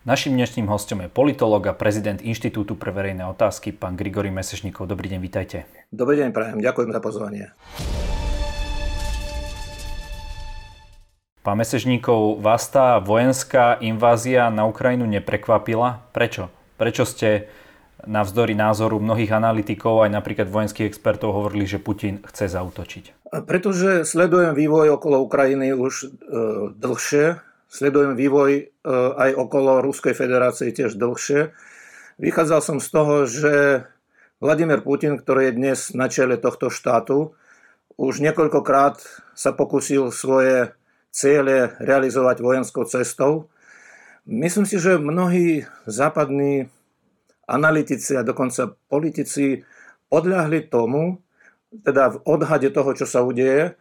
Našim dnešným hostom je politolog a prezident Inštitútu pre verejné otázky, pán Grigory Mesešníkov. Dobrý deň, vítajte. Dobrý deň, prajem. Ďakujem za pozvanie. Pán Mesežníkov, vás tá vojenská invázia na Ukrajinu neprekvapila? Prečo? Prečo ste navzdory názoru mnohých analytikov, aj napríklad vojenských expertov, hovorili, že Putin chce zautočiť? Pretože sledujem vývoj okolo Ukrajiny už e, dlhšie sledujem vývoj e, aj okolo Ruskej federácie tiež dlhšie. Vychádzal som z toho, že Vladimír Putin, ktorý je dnes na čele tohto štátu, už niekoľkokrát sa pokusil svoje ciele realizovať vojenskou cestou. Myslím si, že mnohí západní analytici a dokonca politici podľahli tomu, teda v odhade toho, čo sa udeje,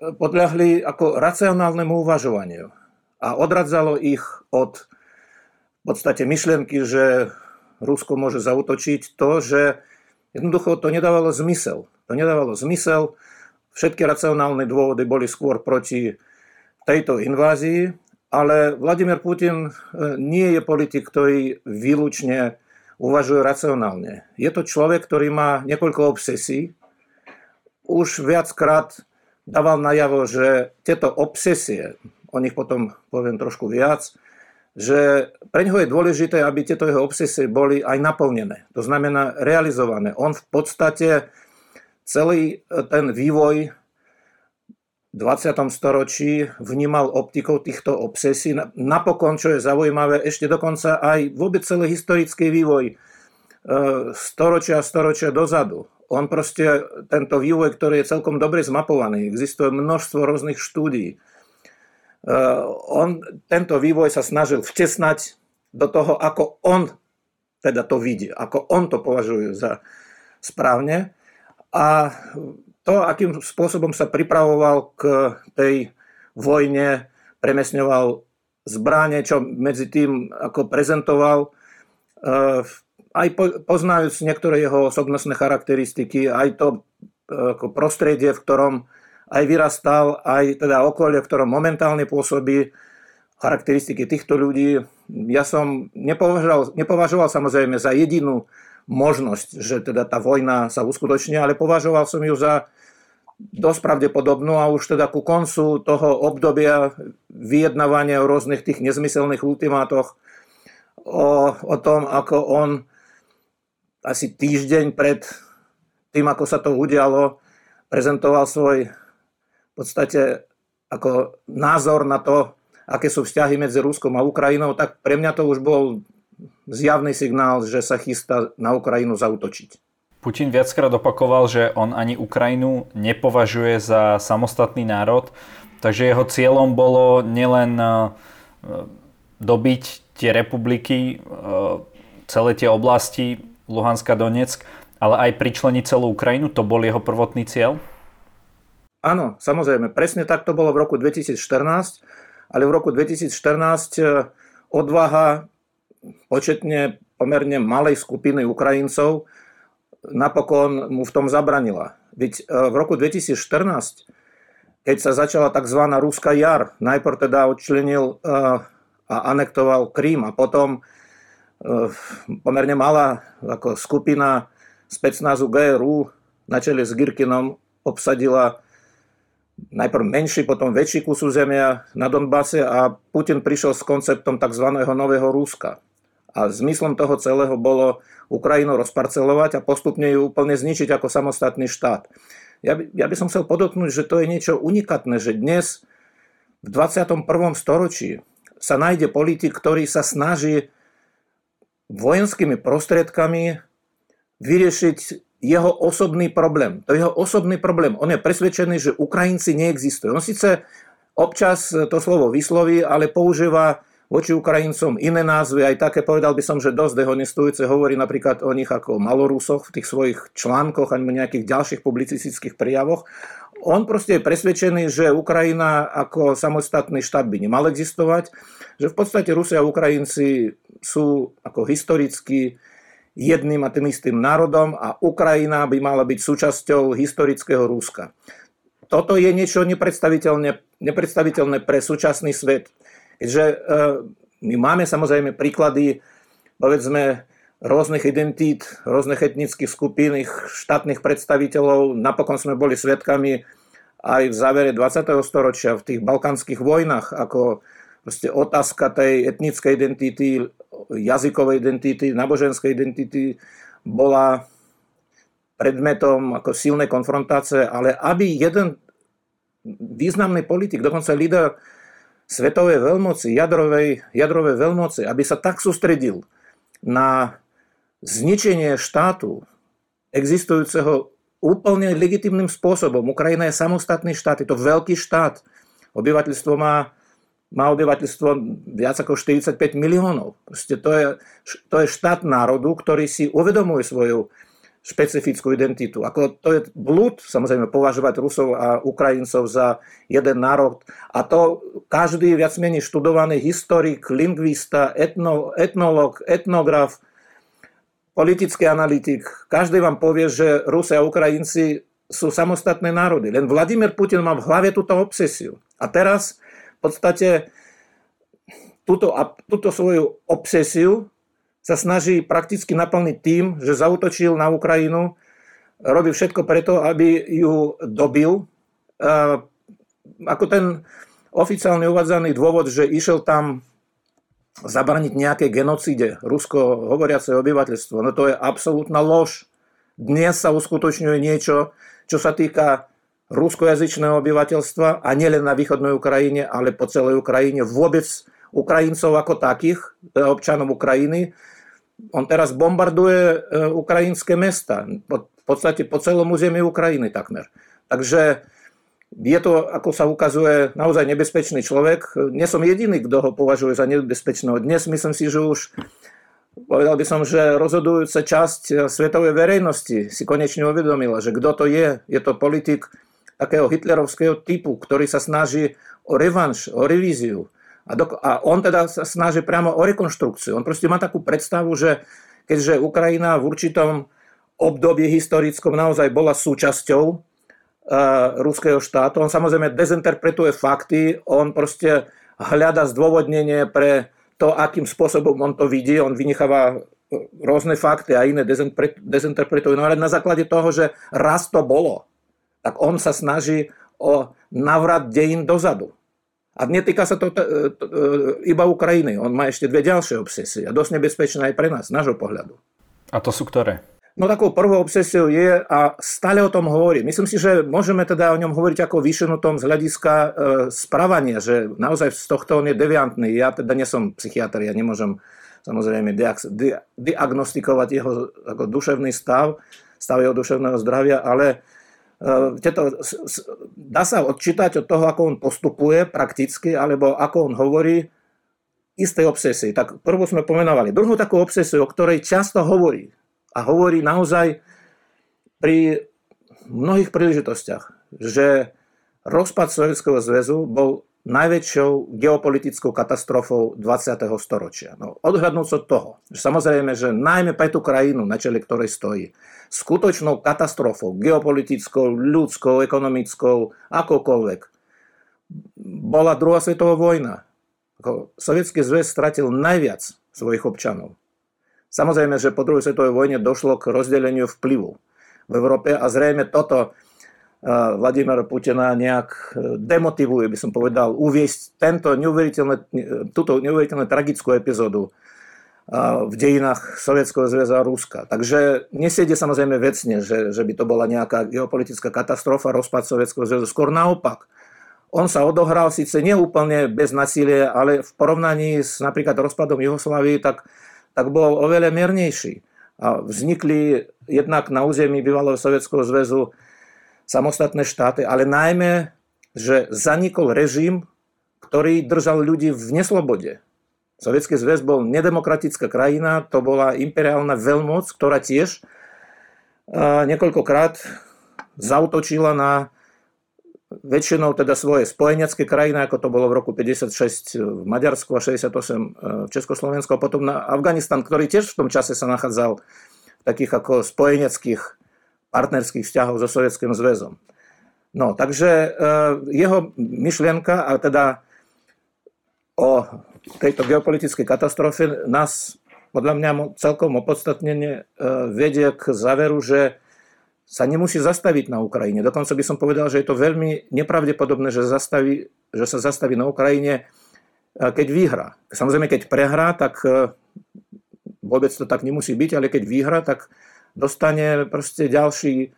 podľahli ako racionálnemu uvažovaniu a odradzalo ich od v podstate myšlienky, že Rusko môže zautočiť to, že jednoducho to nedávalo zmysel. To nedávalo zmysel. Všetky racionálne dôvody boli skôr proti tejto invázii, ale Vladimír Putin e, nie je politik, ktorý výlučne uvažuje racionálne. Je to človek, ktorý má niekoľko obsesí. Už viackrát dával najavo, že tieto obsesie, o nich potom poviem trošku viac, že pre neho je dôležité, aby tieto jeho obsesie boli aj naplnené. To znamená realizované. On v podstate celý ten vývoj v 20. storočí vnímal optikou týchto obsesí. Napokon, čo je zaujímavé, ešte dokonca aj vôbec celý historický vývoj e, storočia a storočia dozadu. On proste, tento vývoj, ktorý je celkom dobre zmapovaný, existuje množstvo rôznych štúdií, Eh, on tento vývoj sa snažil vtesnať do toho, ako on teda to vidí, ako on to považuje za správne. A to, akým spôsobom sa pripravoval k tej vojne, premiesňoval zbráne, čo medzi tým ako prezentoval, eh, aj poznajúc niektoré jeho osobnostné charakteristiky, aj to eh, prostredie, v ktorom aj vyrastal, aj teda okolie, v ktorom momentálne pôsobí, charakteristiky týchto ľudí. Ja som nepovažoval, nepovažoval samozrejme za jedinú možnosť, že teda tá vojna sa uskutoční, ale považoval som ju za dosť pravdepodobnú a už teda ku koncu toho obdobia vyjednávania o rôznych tých nezmyselných ultimátoch o, o tom, ako on asi týždeň pred tým, ako sa to udialo, prezentoval svoj podstate ako názor na to, aké sú vzťahy medzi Ruskom a Ukrajinou, tak pre mňa to už bol zjavný signál, že sa chystá na Ukrajinu zautočiť. Putin viackrát opakoval, že on ani Ukrajinu nepovažuje za samostatný národ, takže jeho cieľom bolo nielen e, dobiť tie republiky, e, celé tie oblasti Luhanska, Donetsk, ale aj pričleniť celú Ukrajinu. To bol jeho prvotný cieľ? Áno, samozrejme, presne tak to bolo v roku 2014, ale v roku 2014 e, odvaha početne pomerne malej skupiny Ukrajincov napokon mu v tom zabranila. Veď e, v roku 2014, keď sa začala tzv. Ruská jar, najprv teda odčlenil e, a anektoval Krím a potom pomerne malá ako skupina specnázu GRU na čele s Girkinom obsadila najprv menší, potom väčší kus územia na Donbase a Putin prišiel s konceptom tzv. nového Ruska. A zmyslom toho celého bolo Ukrajinu rozparcelovať a postupne ju úplne zničiť ako samostatný štát. Ja by, ja by som chcel podotknúť, že to je niečo unikátne, že dnes v 21. storočí sa nájde politik, ktorý sa snaží vojenskými prostriedkami vyriešiť jeho osobný problém. To je jeho osobný problém. On je presvedčený, že Ukrajinci neexistujú. On síce občas to slovo vysloví, ale používa voči Ukrajincom iné názvy, aj také povedal by som, že dosť dehonestujúce hovorí napríklad o nich ako Malorusoch v tých svojich článkoch alebo nejakých ďalších publicistických prijavoch. On proste je presvedčený, že Ukrajina ako samostatný štát by nemal existovať, že v podstate Rusia a Ukrajinci sú ako historicky jedným a tým istým národom a Ukrajina by mala byť súčasťou historického Ruska. Toto je niečo nepredstaviteľné, nepredstaviteľné pre súčasný svet. Keďže e, my máme samozrejme príklady, povedzme, rôznych identít, rôznych etnických skupín, ich štátnych predstaviteľov. Napokon sme boli svetkami aj v závere 20. storočia v tých balkánskych vojnách, ako otázka tej etnickej identity, jazykovej identity, náboženskej identity bola predmetom ako silnej konfrontácie, ale aby jeden významný politik, dokonca líder svetovej veľmoci, jadrovej, jadrovej veľmoci, aby sa tak sústredil na zničenie štátu existujúceho úplne legitimným spôsobom. Ukrajina je samostatný štát, je to veľký štát. Obyvateľstvo má, má obyvateľstvo viac ako 45 miliónov. Proste to, je, to je štát národu, ktorý si uvedomuje svoju špecifickú identitu. Ako to je blúd, samozrejme, považovať Rusov a Ukrajincov za jeden národ. A to každý viac menej študovaný historik, lingvista, etno, etnolog, etnograf, politický analytik, každý vám povie, že Rusi a Ukrajinci sú samostatné národy. Len Vladimír Putin má v hlave túto obsesiu. A teraz podstate túto, túto svoju obsesiu sa snaží prakticky naplniť tým, že zautočil na Ukrajinu, robí všetko preto, aby ju dobil. Ako ten oficiálne uvádzaný dôvod, že išiel tam zabraniť nejaké genocíde rusko hovoriace obyvateľstvo. No to je absolútna lož. Dnes sa uskutočňuje niečo, čo sa týka ruskojazyčného obyvateľstva a nielen na východnej Ukrajine, ale po celej Ukrajine. Vôbec Ukrajincov ako takých, e, občanov Ukrajiny. On teraz bombarduje e, ukrajinské mesta, v podstate po celom území Ukrajiny takmer. Takže je to, ako sa ukazuje, naozaj nebezpečný človek. Nie som jediný, kto ho považuje za nebezpečného. Dnes myslím si, že už povedal by som, že rozhodujúca časť svetovej verejnosti si konečne uvedomila, že kto to je. Je to politik takého hitlerovského typu, ktorý sa snaží o revanš, o revíziu. A, do, a on teda sa snaží priamo o rekonštrukciu. On proste má takú predstavu, že keďže Ukrajina v určitom období historickom naozaj bola súčasťou ruského štátu. On samozrejme dezinterpretuje fakty, on proste hľada zdôvodnenie pre to, akým spôsobom on to vidí. On vynecháva e, rôzne fakty a iné dezinterpretuje. No ale na základe toho, že raz to bolo, tak on sa snaží o navrat dejín dozadu. A netýka sa to, to, to iba Ukrajiny. On má ešte dve ďalšie obsesie a dosť nebezpečné aj pre nás, z nášho pohľadu. A to sú ktoré? No takou prvou obsesiou je, a stále o tom hovorí, myslím si, že môžeme teda o ňom hovoriť ako vyšenutom z hľadiska e, správania, že naozaj z tohto on je deviantný. Ja teda nie som psychiatr, ja nemôžem samozrejme diagnostikovať jeho ako duševný stav, stav jeho duševného zdravia, ale e, tieto, dá sa odčítať od toho, ako on postupuje prakticky, alebo ako on hovorí, istej obsesii. Tak prvú sme pomenovali. Druhú takú obsesiu, o ktorej často hovorí, a hovorí naozaj pri mnohých príležitostiach, že rozpad Sovietskeho zväzu bol najväčšou geopolitickou katastrofou 20. storočia. No, odhľadnúť od toho, že samozrejme, že najmä pre tú krajinu, na čele ktorej stojí, skutočnou katastrofou, geopolitickou, ľudskou, ekonomickou, akokoľvek, bola druhá svetová vojna. Sovietský zväz stratil najviac svojich občanov. Samozrejme, že po druhej svetovej vojne došlo k rozdeleniu vplyvu v Európe a zrejme toto Vladimíra Putina nejak e, demotivuje, by som povedal, uviesť tento neuveriteľné, túto neuveriteľne tragickú epizódu v dejinách Sovietskeho zväzu a Ruska. Takže nesiede samozrejme vecne, že, že by to bola nejaká geopolitická katastrofa, rozpad Sovietskeho zväzu. Skôr naopak. On sa odohral síce neúplne bez nasilia, ale v porovnaní s napríklad rozpadom Jugoslávii, tak tak bol oveľa miernejší. A vznikli jednak na území bývalého Sovietskeho zväzu samostatné štáty, ale najmä, že zanikol režim, ktorý držal ľudí v neslobode. Sovietský zväz bol nedemokratická krajina, to bola imperiálna veľmoc, ktorá tiež niekoľkokrát zautočila na väčšinou teda svoje spojenecké krajiny, ako to bolo v roku 56 v Maďarsku a 68 v Československu a potom na Afganistan, ktorý tiež v tom čase sa nachádzal v takých ako spojeneckých partnerských vzťahov so Sovietským zväzom. No, takže e, jeho myšlienka, a teda o tejto geopolitickej katastrofe nás podľa mňa celkom opodstatnenie vedie k záveru, že sa nemusí zastaviť na Ukrajine. Dokonca by som povedal, že je to veľmi nepravdepodobné, že, zastaví, že sa zastaví na Ukrajine, keď vyhrá. Samozrejme, keď prehrá, tak e, vôbec to tak nemusí byť, ale keď vyhrá, tak dostane proste ďalší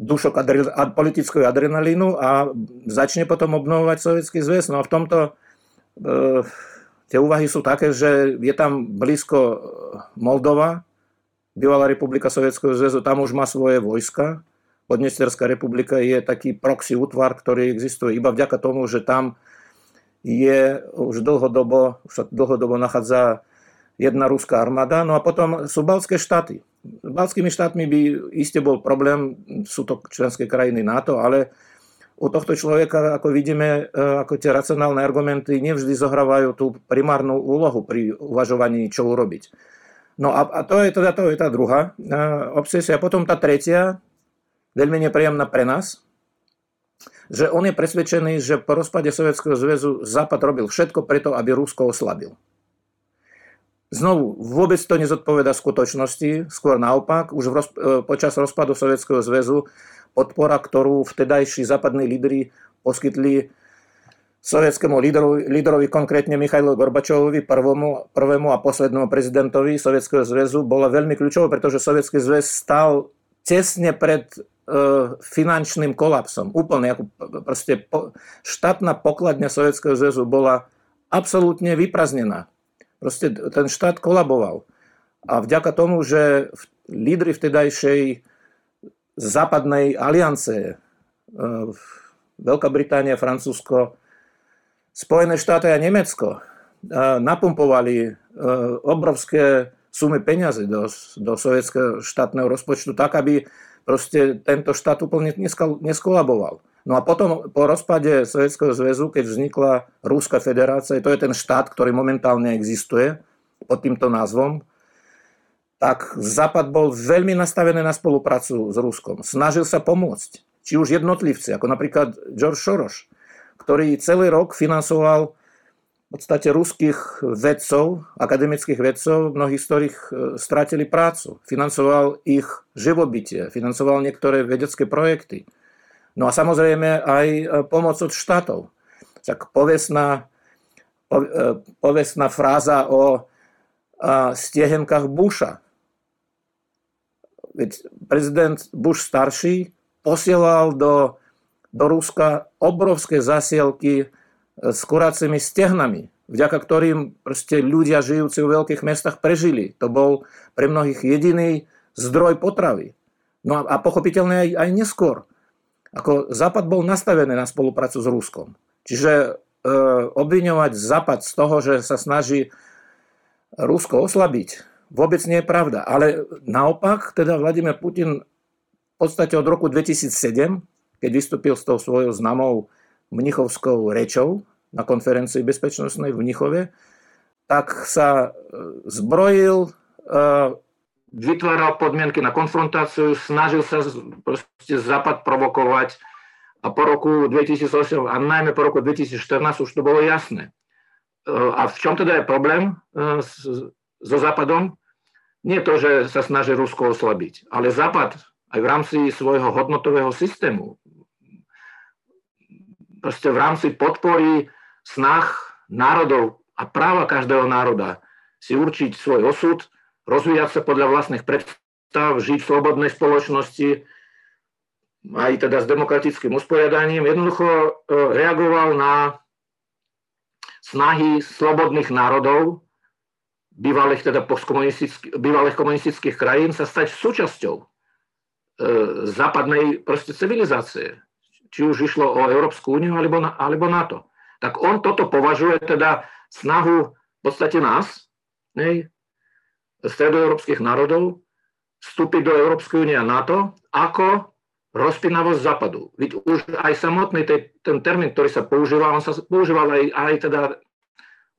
dušok adre, ad, politického adrenalínu a začne potom obnovovať Sovietský zväz. No a v tomto e, tie úvahy sú také, že je tam blízko Moldova, bývalá republika Sovietskeho zväzu, tam už má svoje vojska. Podnesterská republika je taký proxy útvar, ktorý existuje iba vďaka tomu, že tam je už dlhodobo, už sa dlhodobo nachádza jedna ruská armáda. No a potom sú balské štáty. Balskými štátmi by iste bol problém, sú to členské krajiny NATO, ale u tohto človeka, ako vidíme, e, ako tie racionálne argumenty nevždy zohrávajú tú primárnu úlohu pri uvažovaní, čo urobiť. No a, a to, je teda, to je tá druhá obsesia. A potom tá tretia, veľmi nepríjemná pre nás, že on je presvedčený, že po rozpade Sovietskeho zväzu Západ robil všetko preto, aby Rusko oslabil. Znovu, vôbec to nezodpoveda skutočnosti, skôr naopak, už v roz, e, počas rozpadu Sovietskeho zväzu podpora, ktorú vtedajší západní lídry poskytli sovietskému lídrovi, konkrétne Michailu Gorbačovovi, prvému, prvému a poslednému prezidentovi Sovietskeho zväzu, bola veľmi kľúčová, pretože Sovietský zväz stal tesne pred e, finančným kolapsom. Úplne, ako proste po, štátna pokladňa Sovietskeho zväzu bola absolútne vypraznená. Proste ten štát kolaboval. A vďaka tomu, že lídry vtedajšej západnej aliance, e, Veľká Británia, Francúzsko, Spojené štáty a Nemecko napumpovali e, obrovské sumy peniazy do, do sovietského štátneho rozpočtu tak, aby proste tento štát úplne neskolaboval. No a potom po rozpade Sovietskeho zväzu, keď vznikla Ruská federácia, to je ten štát, ktorý momentálne existuje pod týmto názvom, tak Západ bol veľmi nastavený na spoluprácu s Ruskom. Snažil sa pomôcť. Či už jednotlivci, ako napríklad George Soros, ktorý celý rok financoval v podstate ruských vedcov, akademických vedcov, mnohých z ktorých e, strátili prácu. Financoval ich živobytie, financoval niektoré vedecké projekty. No a samozrejme aj e, pomoc od štátov. Tak povestná, e, povestná fráza o stiehenkách Busha. Veď prezident Bush starší posielal do do Ruska obrovské zasielky e, s kuracími stehnami, vďaka ktorým proste ľudia žijúci v veľkých mestách prežili. To bol pre mnohých jediný zdroj potravy. No a, a pochopiteľne aj, aj neskôr. Ako Západ bol nastavený na spoluprácu s Ruskom. Čiže e, obviňovať Západ z toho, že sa snaží Rusko oslabiť, vôbec nie je pravda. Ale naopak, teda Vladimír Putin v podstate od roku 2007 keď vystúpil s tou svojou známou mnichovskou rečou na konferencii bezpečnostnej v Mnichove, tak sa e, zbrojil, e, vytváral podmienky na konfrontáciu, snažil sa proste Západ provokovať a po roku 2008 a najmä po roku 2014 už to bolo jasné. E, a v čom teda je problém so Západom? Nie to, že sa snaží Rusko oslabiť, ale Západ aj v rámci svojho hodnotového systému, proste v rámci podpory snah národov a práva každého národa si určiť svoj osud, rozvíjať sa podľa vlastných predstav, žiť v slobodnej spoločnosti, aj teda s demokratickým usporiadaním, jednoducho e, reagoval na snahy slobodných národov, bývalých, teda postkomunistických, bývalých komunistických krajín sa stať súčasťou E, západnej proste civilizácie. Či už išlo o Európsku úniu alebo, alebo NATO. Tak on toto považuje teda snahu v podstate nás, nej, stredoeurópskych národov, vstúpiť do Európskej únie a NATO ako rozpinavosť západu. Veď už aj samotný tej, ten termín, ktorý sa používal, on sa používal aj, aj teda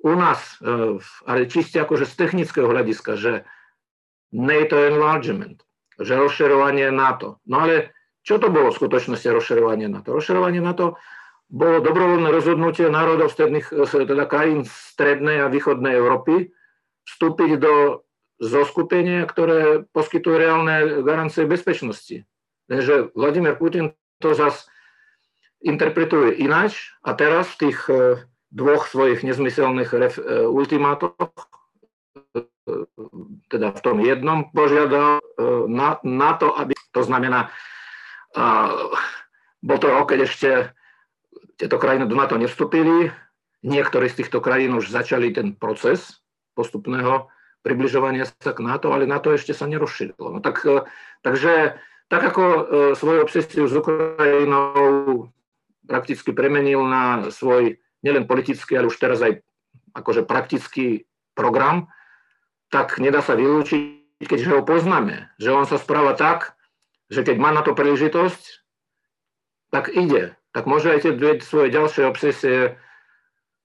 u nás, e, ale čiste akože z technického hľadiska, že NATO enlargement že rozširovanie NATO. No ale čo to bolo v skutočnosti rozširovanie NATO? Rozširovanie NATO bolo dobrovoľné rozhodnutie národov stredných, teda krajín strednej a východnej Európy vstúpiť do zoskupenia, ktoré poskytuje reálne garancie bezpečnosti. Takže Vladimír Putin to zase interpretuje ináč a teraz v tých e, dvoch svojich nezmyselných e, ultimátoch, e, teda v tom jednom požiadal na, na to, aby, to znamená, bol to rok, keď ešte tieto krajiny do NATO nevstúpili. Niektoré z týchto krajín už začali ten proces postupného približovania sa k NATO, ale NATO ešte sa nerozšírilo. No tak, e, takže tak ako e, svoju obsesiu s Ukrajinou prakticky premenil na svoj nielen politický, ale už teraz aj akože praktický program, tak nedá sa vylúčiť, keďže ho poznáme, že on sa správa tak, že keď má na to príležitosť, tak ide tak môže aj tie dve svoje ďalšie obsesie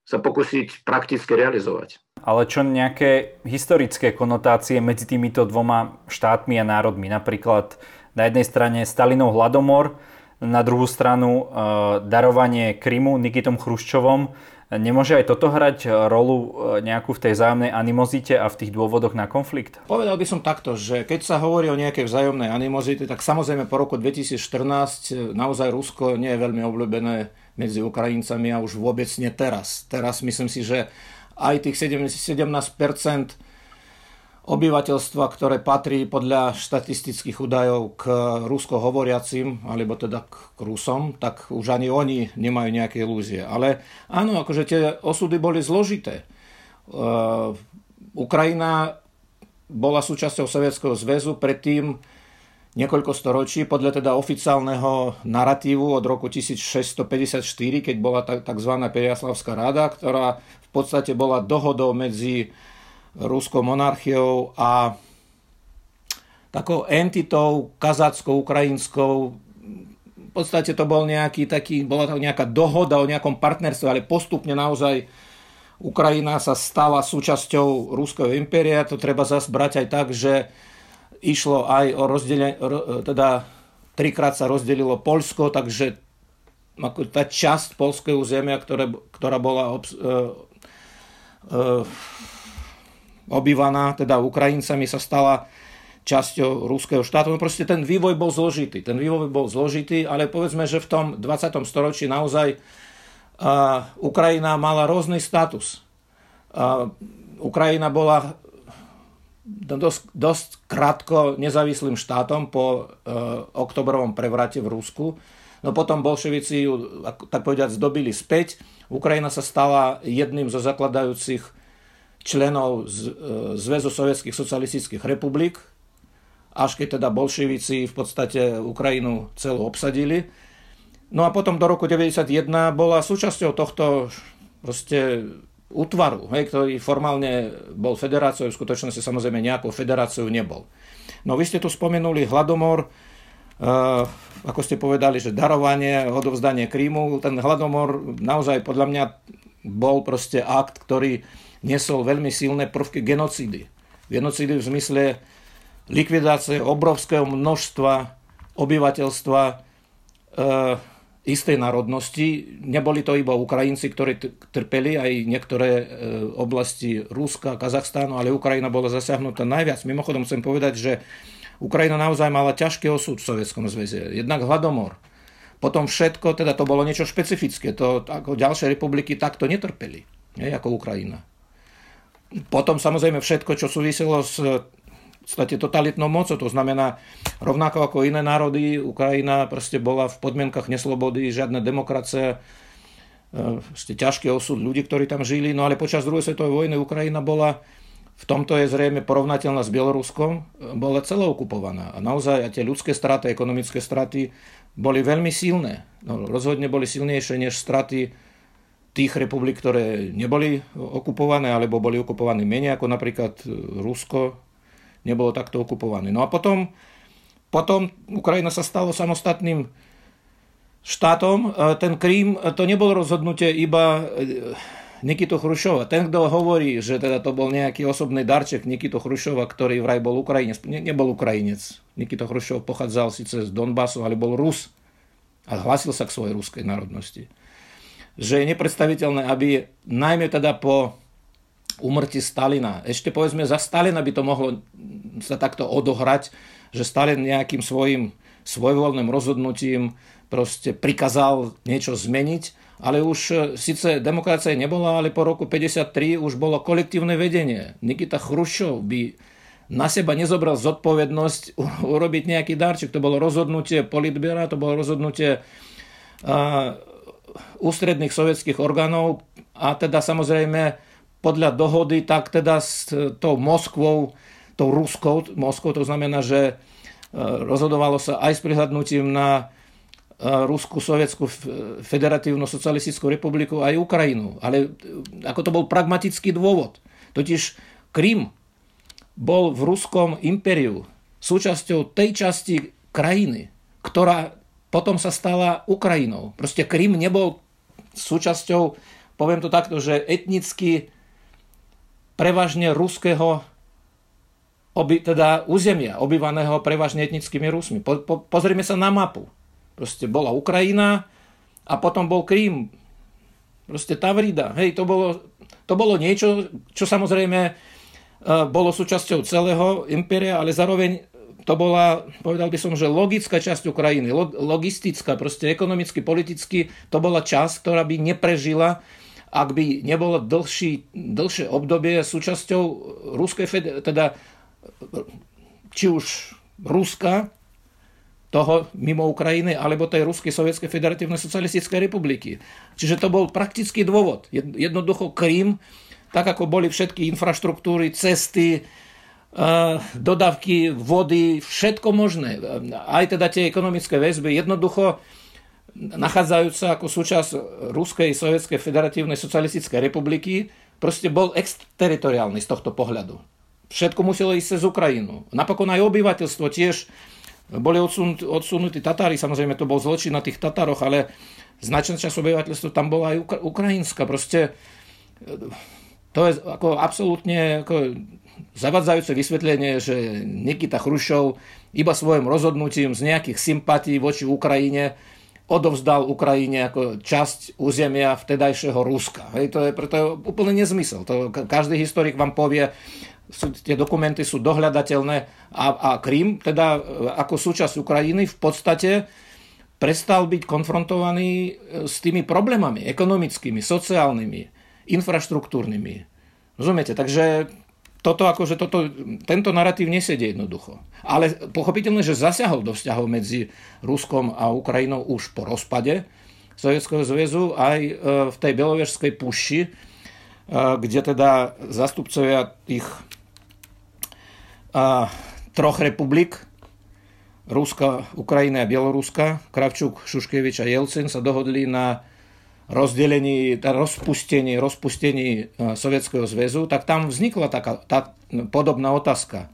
sa pokúsiť prakticky realizovať. Ale čo nejaké historické konotácie medzi týmito dvoma štátmi a národmi? Napríklad na jednej strane Stalinov hladomor, na druhú stranu e, darovanie Krymu Nikitom Chruščovom Nemôže aj toto hrať rolu e, nejakú v tej vzájomnej animozite a v tých dôvodoch na konflikt? Povedal by som takto, že keď sa hovorí o nejakej vzájomnej animozite, tak samozrejme po roku 2014 e, naozaj Rusko nie je veľmi obľúbené medzi Ukrajincami a už vôbec nie teraz. Teraz myslím si, že aj tých 17% obyvateľstva, ktoré patrí podľa štatistických údajov k rusko hovoriacim, alebo teda k Rusom, tak už ani oni nemajú nejaké ilúzie. Ale áno, akože tie osudy boli zložité. Uh, Ukrajina bola súčasťou Sovietskeho zväzu predtým niekoľko storočí, podľa teda oficiálneho narratívu od roku 1654, keď bola tzv. Periaslavská rada, ktorá v podstate bola dohodou medzi ruskou monarchiou a takou entitou kazacko-ukrajinskou. V podstate to bol nejaký taký, bola to nejaká dohoda o nejakom partnerstve, ale postupne naozaj Ukrajina sa stala súčasťou Ruského impéria. To treba zase brať aj tak, že išlo aj o rozdelenie, teda trikrát sa rozdelilo Polsko, takže ako tá časť polského územia, ktoré, ktorá bola obs, uh, uh, obývaná, teda Ukrajincami, sa stala časťou ruského štátu. No proste ten vývoj bol zložitý. Ten vývoj bol zložitý, ale povedzme, že v tom 20. storočí naozaj uh, Ukrajina mala rôzny status. Uh, Ukrajina bola dosť, dosť krátko nezávislým štátom po uh, oktobrovom prevrate v Rusku. No potom bolševici ju, tak povedať, zdobili späť. Ukrajina sa stala jedným zo zakladajúcich členov z, e, Zväzu sovietských socialistických republik, až keď teda bolševici v podstate Ukrajinu celú obsadili. No a potom do roku 1991 bola súčasťou tohto proste útvaru, hej, ktorý formálne bol federáciou, v skutočnosti samozrejme nejakou federáciou nebol. No vy ste tu spomenuli hladomor, Uh, ako ste povedali, že darovanie, odovzdanie Krímu, ten hladomor naozaj podľa mňa bol proste akt, ktorý nesol veľmi silné prvky genocídy. Genocídy v zmysle likvidácie obrovského množstva obyvateľstva e, istej národnosti. Neboli to iba Ukrajinci, ktorí trpeli, aj niektoré e, oblasti Ruska, Kazachstánu, ale Ukrajina bola zasiahnutá najviac. Mimochodom chcem povedať, že Ukrajina naozaj mala ťažký osud v Sovietskom zväze. Jednak hladomor. Potom všetko, teda to bolo niečo špecifické. To, ako ďalšie republiky takto netrpeli, nie, ako Ukrajina. Potom samozrejme všetko, čo súviselo s podstate totalitnou mocou. To znamená, rovnako ako iné národy, Ukrajina proste bola v podmienkach neslobody, žiadna demokracia, ešte ťažký osud ľudí, ktorí tam žili. No ale počas druhej svetovej vojny Ukrajina bola, v tomto je zrejme porovnateľná s Bieloruskom, bola okupovaná. A naozaj a tie ľudské straty, ekonomické straty boli veľmi silné. No, rozhodne boli silnejšie než straty tých republik, ktoré neboli okupované alebo boli okupované menej ako napríklad e, Rusko, nebolo takto okupované. No a potom, potom Ukrajina sa stalo samostatným štátom. E, ten Krím, e, to nebolo rozhodnutie iba Nikitu Chrušova. Ten, kto hovorí, že teda to bol nejaký osobný darček Nikitu Chrušova, ktorý vraj bol Ukrajinec, ne, nebol Ukrajinec. Nikito Chrušov pochádzal síce z Donbasu, ale bol Rus a hlásil sa k svojej ruskej národnosti. že je nepredstaviteľné, aby najmä teda po umrti Stalina, ešte povedzme za Stalina by to mohlo sa takto odohrať, že Stalin nejakým svojim svojvoľným rozhodnutím proste prikázal niečo zmeniť, ale už e, síce demokracia nebola, ale po roku 53 už bolo kolektívne vedenie. Nikita Chruščov by na seba nezobral zodpovednosť urobiť nejaký darček. To bolo rozhodnutie politbera, to bolo rozhodnutie uh, ústredných sovietských orgánov a teda samozrejme podľa dohody, tak teda s tou Moskvou, tou Ruskou Moskvou, to znamená, že rozhodovalo sa aj s prihľadnutím na Rusku, Sovietsku federatívnu socialistickú republiku aj Ukrajinu. Ale ako to bol pragmatický dôvod. Totiž Krym bol v ruskom impériu súčasťou tej časti krajiny, ktorá potom sa stala Ukrajinou. Proste Krym nebol súčasťou, poviem to takto, že etnicky prevažne ruského oby, teda územia, obyvaného prevažne etnickými Rusmi. Po, po, pozrime sa na mapu. Proste bola Ukrajina a potom bol Krím. Proste Tavrida. Hej, to bolo, to bolo niečo, čo samozrejme e, bolo súčasťou celého impéria, ale zároveň to bola, povedal by som, že logická časť Ukrajiny, logistická, proste ekonomicky, politicky, to bola časť, ktorá by neprežila, ak by nebolo dlhší, dlhšie obdobie súčasťou Ruskej fed- teda či už Ruska, toho mimo Ukrajiny, alebo tej Ruskej sovietskej federatívnej socialistickej republiky. Čiže to bol praktický dôvod. Jednoducho Krím, tak ako boli všetky infraštruktúry, cesty, eh, dodávky vody, všetko možné, aj teda tie ekonomické väzby, jednoducho nachádzajúca ako súčasť Ruskej sovietskej federatívnej socialistickej republiky, proste bol exteritoriálny z tohto pohľadu. Všetko muselo ísť cez Ukrajinu. Napokon aj obyvateľstvo tiež boli odsunutí, odsunutí Tatári, samozrejme to bol zločin na tých Tatároch, ale značná časť obyvateľstva tam bola aj ukra- ukrajinská. Proste e, to je ako absolútne ako zavadzajúce vysvetlenie, že Nikita Chrušov iba svojim rozhodnutím z nejakých sympatí voči Ukrajine odovzdal Ukrajine ako časť územia vtedajšieho Ruska. Hej, to je preto úplne nezmysel. To každý historik vám povie, sú, tie dokumenty sú dohľadateľné a, a Krím, teda e, ako súčasť Ukrajiny, v podstate prestal byť konfrontovaný e, s tými problémami ekonomickými, sociálnymi, infraštruktúrnymi. Rozumiete? Takže toto, akože toto, tento narratív nesedie jednoducho. Ale pochopiteľné, že zasiahol do vzťahov medzi Ruskom a Ukrajinou už po rozpade Sovietskeho zväzu aj e, v tej Belovežskej puši, kde teda zastupcovia tých a troch republik, Ruska, Ukrajina a Bieloruska, Kravčuk, Šuškevič a Jelcin sa dohodli na rozdelení, rozpustení, rozpustení e, Sovietskeho zväzu, tak tam vznikla taká tá podobná otázka.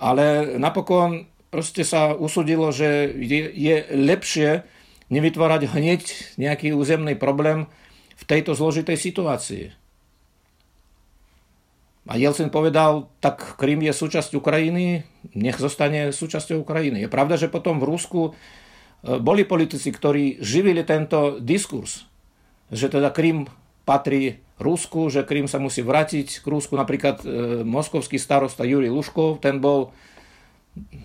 Ale napokon proste sa usudilo, že je, je lepšie nevytvárať hneď nejaký územný problém v tejto zložitej situácii. A Jelcin povedal, tak Krym je súčasť Ukrajiny, nech zostane súčasťou Ukrajiny. Je pravda, že potom v Rusku e, boli politici, ktorí živili tento diskurs, že teda Krym patrí Rusku, že Krym sa musí vrátiť k Rusku. Napríklad e, moskovský starosta Juri Luškov, ten bol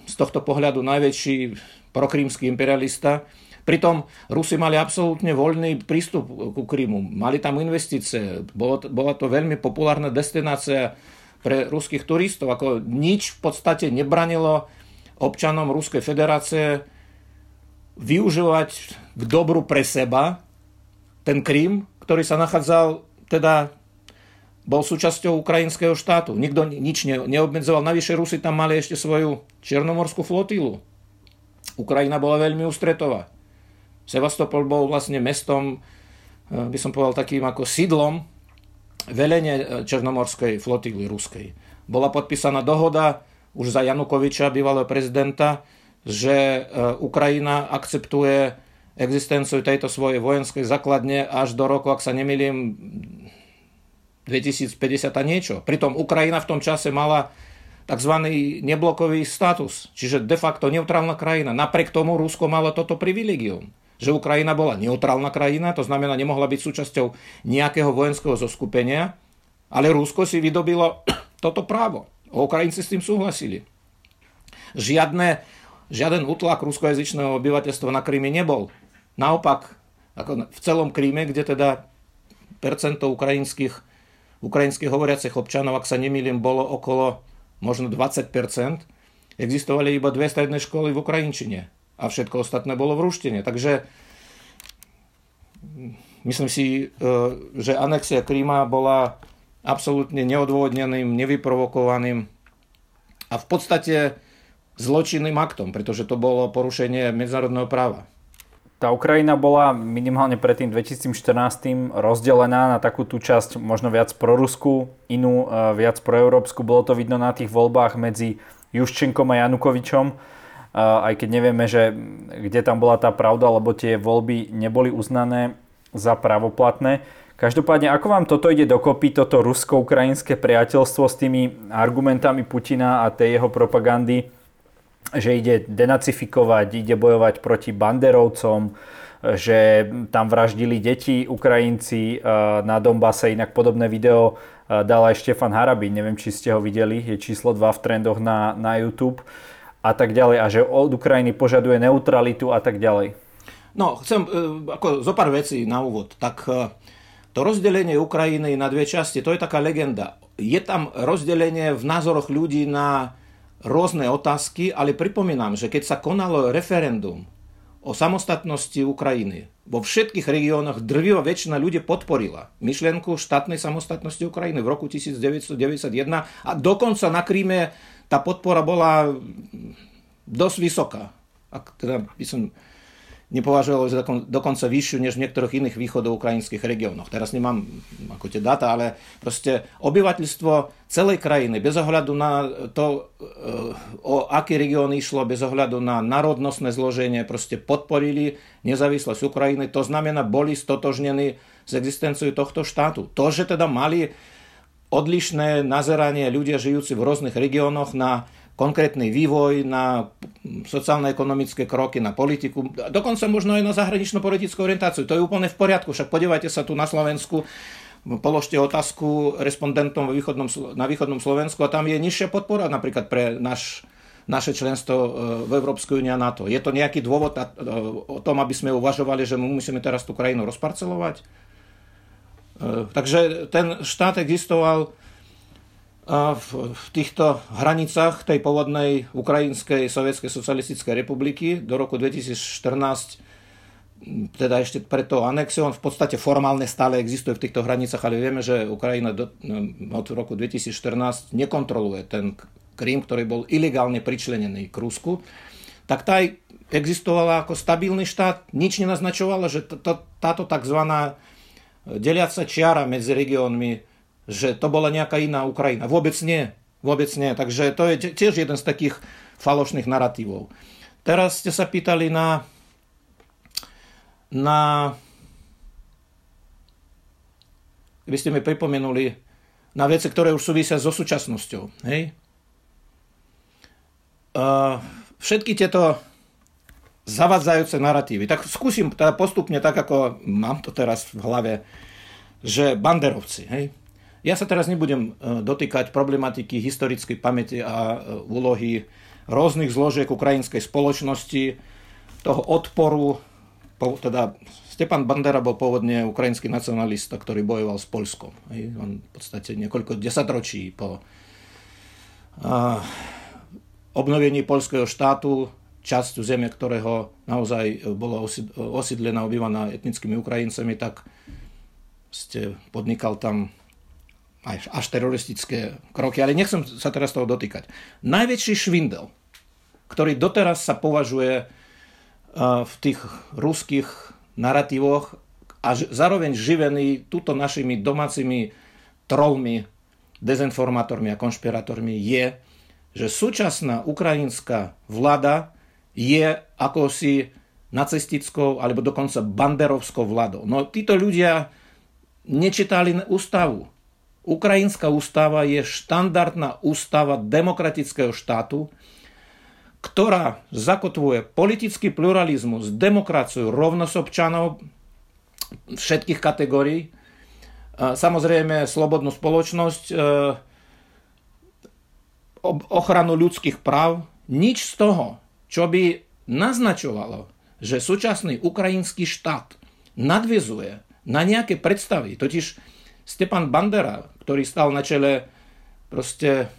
z tohto pohľadu najväčší prokrímsky imperialista. Pritom Rusi mali absolútne voľný prístup ku Krymu. Mali tam investície. bola to veľmi populárna destinácia pre ruských turistov. Ako nič v podstate nebranilo občanom Ruskej federácie využívať k dobru pre seba ten Krym, ktorý sa nachádzal, teda bol súčasťou ukrajinského štátu. Nikto nič neobmedzoval. Navyše Rusi tam mali ešte svoju černomorskú flotilu. Ukrajina bola veľmi ústretová. Sevastopol bol vlastne mestom, eh, by som povedal takým ako sídlom velenie eh, Černomorskej flotily ruskej. Bola podpísaná dohoda už za Janukoviča, bývalého prezidenta, že eh, Ukrajina akceptuje existenciu tejto svojej vojenskej základne až do roku, ak sa nemýlim, 2050 a niečo. Pritom Ukrajina v tom čase mala tzv. neblokový status, čiže de facto neutrálna krajina. Napriek tomu Rusko malo toto privilegium že Ukrajina bola neutrálna krajina, to znamená, nemohla byť súčasťou nejakého vojenského zoskupenia, ale Rusko si vydobilo toto právo. Ukrajinci s tým súhlasili. Žiadne, žiaden útlak ruskojazyčného obyvateľstva na Kríme nebol. Naopak, ako v celom Kríme, kde teda percento ukrajinských, ukrajinských hovoriacich občanov, ak sa nemýlim, bolo okolo možno 20%, existovali iba dve stredné školy v Ukrajinčine a všetko ostatné bolo v ruštine. Takže myslím si, e, že anexia Kríma bola absolútne neodôvodneným, nevyprovokovaným a v podstate zločinným aktom, pretože to bolo porušenie medzinárodného práva. Tá Ukrajina bola minimálne pred tým 2014 rozdelená na takú tú časť možno viac proruskú, inú e, viac proeurópsku. Bolo to vidno na tých voľbách medzi Juščenkom a Janukovičom aj keď nevieme, že kde tam bola tá pravda, lebo tie voľby neboli uznané za pravoplatné. Každopádne, ako vám toto ide dokopy, toto rusko-ukrajinské priateľstvo s tými argumentami Putina a tej jeho propagandy, že ide denacifikovať, ide bojovať proti banderovcom, že tam vraždili deti Ukrajinci na Donbase, inak podobné video dal aj Štefan Harabín, neviem, či ste ho videli, je číslo 2 v trendoch na, na YouTube a tak ďalej a že od Ukrajiny požaduje neutralitu a tak ďalej. No, chcem e, ako zo pár vecí na úvod. Tak to rozdelenie Ukrajiny na dve časti, to je taká legenda. Je tam rozdelenie v názoroch ľudí na rôzne otázky, ale pripomínam, že keď sa konalo referendum o samostatnosti Ukrajiny, vo všetkých regiónoch drvivá väčšina ľudí podporila myšlienku štátnej samostatnosti Ukrajiny v roku 1991 a dokonca na Kríme tá podpora bola dosť vysoká. Ak teda by som nepovažoval za dokonca vyššiu než v niektorých iných východoukrajinských regiónoch. Teraz nemám ako tie data, ale proste obyvateľstvo celej krajiny, bez ohľadu na to, eh, o aký región išlo, bez ohľadu na národnostné zloženie, proste podporili nezávislosť Ukrajiny. To znamená, boli stotožnení s existenciou tohto štátu. To, že teda mali odlišné nazeranie ľudia žijúci v rôznych regiónoch na konkrétny vývoj, na sociálno-ekonomické kroky, na politiku, dokonca možno aj na zahraničnú politickú orientáciu. To je úplne v poriadku, však podívajte sa tu na Slovensku, položte otázku respondentom na východnom Slovensku a tam je nižšia podpora napríklad pre náš naše členstvo e, v Európskej únii a NATO. Je to nejaký dôvod e, o tom, aby sme uvažovali, že my musíme teraz tú krajinu rozparcelovať? E, takže ten štát existoval v týchto hranicách tej pôvodnej Ukrajinskej sovietskej socialistickej republiky do roku 2014 teda ešte pred tou anexiou, v podstate formálne stále existuje v týchto hranicách, ale vieme, že Ukrajina do, e, od roku 2014 nekontroluje ten Krím, ktorý bol ilegálne pričlenený k Rusku, tak tá existovala ako stabilný štát, nič nenaznačovalo, že táto tzv deliaca čiara medzi regiónmi, že to bola nejaká iná Ukrajina. Vôbec nie. Vôbec nie. Takže to je tiež jeden z takých falošných narratívov. Teraz ste sa pýtali na, na by ste mi pripomenuli na veci, ktoré už súvisia so súčasnosťou. Hej? Všetky tieto zavadzajúce narratívy. Tak skúsim teda postupne tak, ako mám to teraz v hlave, že banderovci, hej, ja sa teraz nebudem e, dotýkať problematiky historickej pamäti a e, úlohy rôznych zložiek ukrajinskej spoločnosti, toho odporu, teda Stepan Bandera bol pôvodne ukrajinský nacionalista, ktorý bojoval s Polskom. On v podstate niekoľko desatročí po obnovení polského štátu časť zeme, ktorého naozaj bolo osídlená, obývaná etnickými Ukrajincami, tak ste podnikal tam aj až teroristické kroky, ale nechcem sa teraz toho dotýkať. Najväčší švindel, ktorý doteraz sa považuje v tých ruských narratívoch a zároveň živený túto našimi domácimi trolmi, dezinformátormi a konšpirátormi je, že súčasná ukrajinská vláda je ako si nacistickou alebo dokonca banderovskou vládou. No títo ľudia nečítali ústavu. Ukrajinská ústava je štandardná ústava demokratického štátu, ktorá zakotvuje politický pluralizmus, demokraciu, rovnosť občanov všetkých kategórií, samozrejme slobodnú spoločnosť, e, ochranu ľudských práv, nič z toho, čo by naznačovalo, že súčasný ukrajinský štát nadvezuje na nejaké predstavy. Totiž Stepan Bandera, ktorý stal na čele proste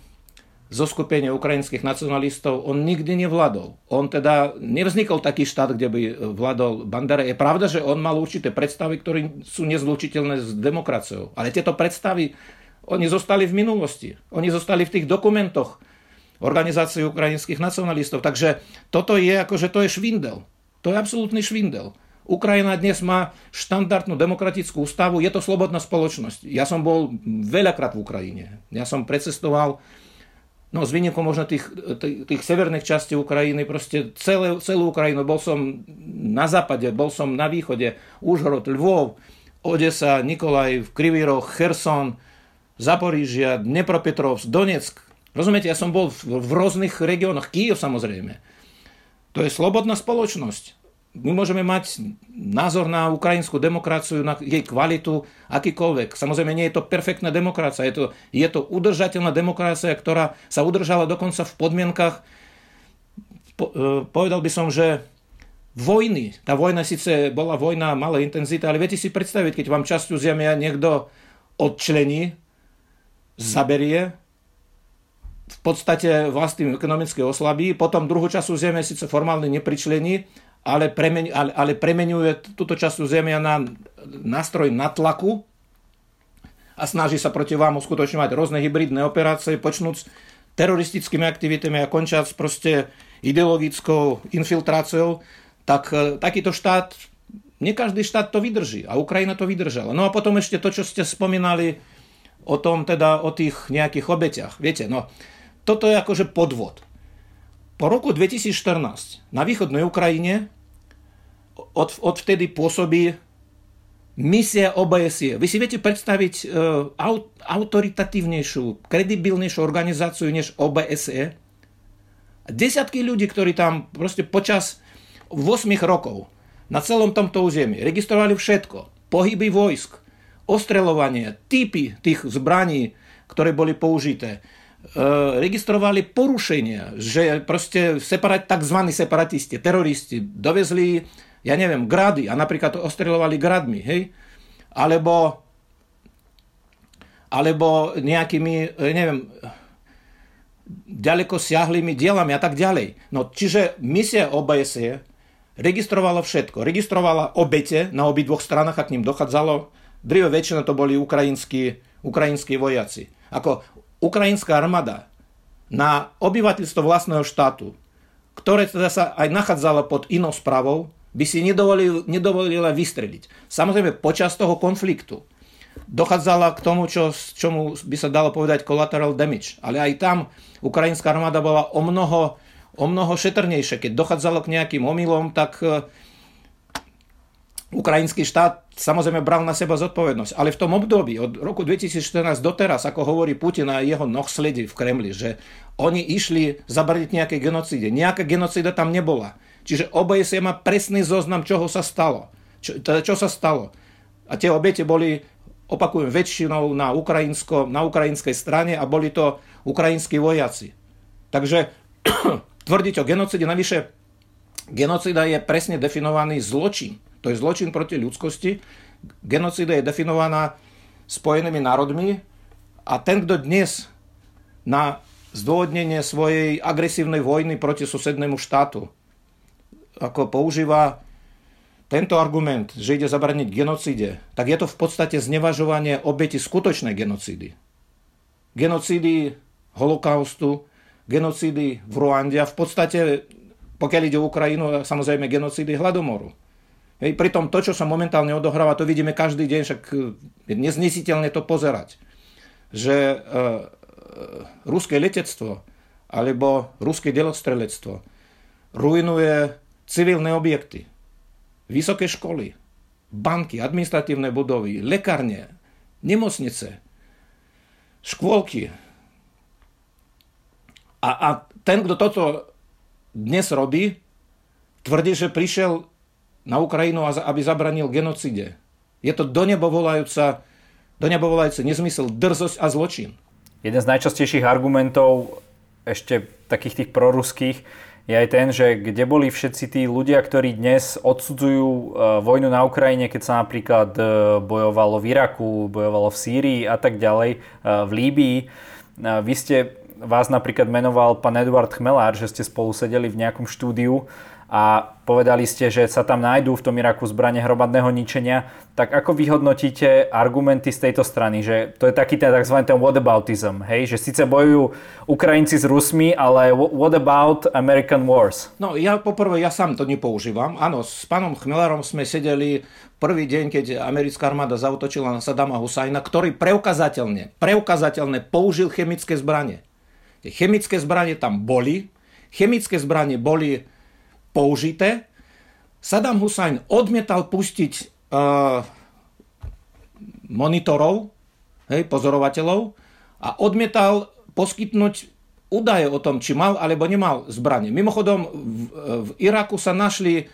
zo skupenia ukrajinských nacionalistov, on nikdy nevládol. On teda nevznikol taký štát, kde by vládol Bandera. Je pravda, že on mal určité predstavy, ktoré sú nezlučiteľné s demokraciou. Ale tieto predstavy, oni zostali v minulosti. Oni zostali v tých dokumentoch organizácie ukrajinských nacionalistov. Takže toto je akože to je švindel. To je absolútny švindel. Ukrajina dnes má štandardnú demokratickú ústavu, je to slobodná spoločnosť. Ja som bol veľakrát v Ukrajine. Ja som precestoval No s výnimkou možno tých, tých, tých severných častí Ukrajiny, proste celé, celú Ukrajinu. Bol som na západe, bol som na východe, Užhorod, Lvov, Odesa, Nikolaj, Krivý Roh, Kherson, Zaporížia, Dnepropetrovsk, Donetsk. Rozumiete, ja som bol v, v rôznych regiónoch, Kiev samozrejme. To je slobodná spoločnosť my môžeme mať názor na ukrajinskú demokraciu, na jej kvalitu, akýkoľvek. Samozrejme, nie je to perfektná demokracia, je to, je to udržateľná demokracia, ktorá sa udržala dokonca v podmienkach, po, e, povedal by som, že vojny. Tá vojna síce bola vojna malej intenzity, ale viete si predstaviť, keď vám časť územia niekto odčlení, zaberie, v podstate vlastným ekonomicky oslabí, potom druhú časť územia síce formálne nepričlení, ale, premen, ale, ale premenuje túto časť Zemia na nástroj natlaku a snaží sa proti vám uskutočňovať rôzne hybridné operácie, počnúc teroristickými aktivitami a končiac proste ideologickou infiltráciou, tak e, takýto štát, nie každý štát to vydrží a Ukrajina to vydržala. No a potom ešte to, čo ste spomínali o tom, teda o tých nejakých obetiach. Viete, no, toto je akože podvod. Po roku 2014 na východnej Ukrajine od, odvtedy pôsobí misia OBSE. Vy si viete predstaviť uh, autoritatívnejšiu, kredibilnejšiu organizáciu než OBSE? Desiatky ľudí, ktorí tam proste počas 8 rokov na celom tomto území registrovali všetko. Pohyby vojsk, ostreľovanie, typy tých zbraní, ktoré boli použité E, registrovali porušenia, že proste separat, tzv. separatisti, teroristi dovezli, ja neviem, grady a napríklad to ostreľovali gradmi, hej? Alebo, alebo nejakými, e, neviem, ďaleko siahlými dielami a tak ďalej. No, čiže misia OBSE registrovala všetko. Registrovala obete na obidvoch stranách, a k ním dochádzalo. Drive väčšina to boli ukrajinskí, ukrajinskí vojaci. Ako ukrajinská armáda na obyvateľstvo vlastného štátu, ktoré teda sa aj nachádzalo pod inou správou, by si nedovolil, nedovolila vystreliť. Samozrejme, počas toho konfliktu dochádzala k tomu, čo, čomu by sa dalo povedať collateral damage. Ale aj tam ukrajinská armáda bola o mnoho, o mnoho šetrnejšia. Keď dochádzalo k nejakým omylom, tak Ukrajinský štát samozrejme bral na seba zodpovednosť, ale v tom období od roku 2014 doteraz, ako hovorí Putin a jeho nohsledy v Kremli, že oni išli zabraniť nejaké genocíde. Nejaká genocída tam nebola. Čiže OBSE má presný zoznam, čoho sa stalo. Čo, teda čo sa stalo. A tie obete boli, opakujem, väčšinou na, ukrajinsko, na ukrajinskej strane a boli to ukrajinskí vojaci. Takže tvrdiť o genocíde, navyše genocída je presne definovaný zločin to je zločin proti ľudskosti. Genocída je definovaná Spojenými národmi a ten, kto dnes na zdôvodnenie svojej agresívnej vojny proti susednému štátu ako používa tento argument, že ide zabraniť genocíde, tak je to v podstate znevažovanie obeti skutočnej genocídy. Genocídy holokaustu, genocídy v Ruande a v podstate, pokiaľ ide o Ukrajinu, samozrejme genocídy hladomoru. Hej, pritom to, čo sa momentálne odohráva, to vidíme každý deň, však je neznesiteľne to pozerať. Že e, e, ruské letectvo alebo ruské delostrelectvo ruinuje civilné objekty, vysoké školy, banky, administratívne budovy, lekárne, nemocnice, škôlky. A, a ten, kto toto dnes robí, tvrdí, že prišiel na Ukrajinu, aby zabranil genocide. Je to do nebo volajúca, do nebo volajúce nezmysel, drzosť a zločin. Jeden z najčastejších argumentov ešte takých tých proruských je aj ten, že kde boli všetci tí ľudia, ktorí dnes odsudzujú e, vojnu na Ukrajine, keď sa napríklad e, bojovalo v Iraku, bojovalo v Sýrii a tak ďalej, e, v Líbii. Vy ste, vás napríklad menoval pán Eduard Chmelár, že ste spolu sedeli v nejakom štúdiu a povedali ste, že sa tam nájdú v tom Iraku zbranie hromadného ničenia, tak ako vyhodnotíte argumenty z tejto strany, že to je taký ten tzv. ten whataboutism, hej, že síce bojujú Ukrajinci s Rusmi, ale what about American Wars? No ja poprvé, ja sám to nepoužívam. Áno, s pánom Chmelarom sme sedeli prvý deň, keď americká armáda zautočila na Sadama Husajna, ktorý preukazateľne, preukazateľne použil chemické zbranie. Chemické zbranie tam boli, chemické zbranie boli použité. Saddam Hussein odmietal pustiť uh, monitorov, hej, pozorovateľov a odmietal poskytnúť údaje o tom, či mal alebo nemal zbranie. Mimochodom, v, v Iraku sa našli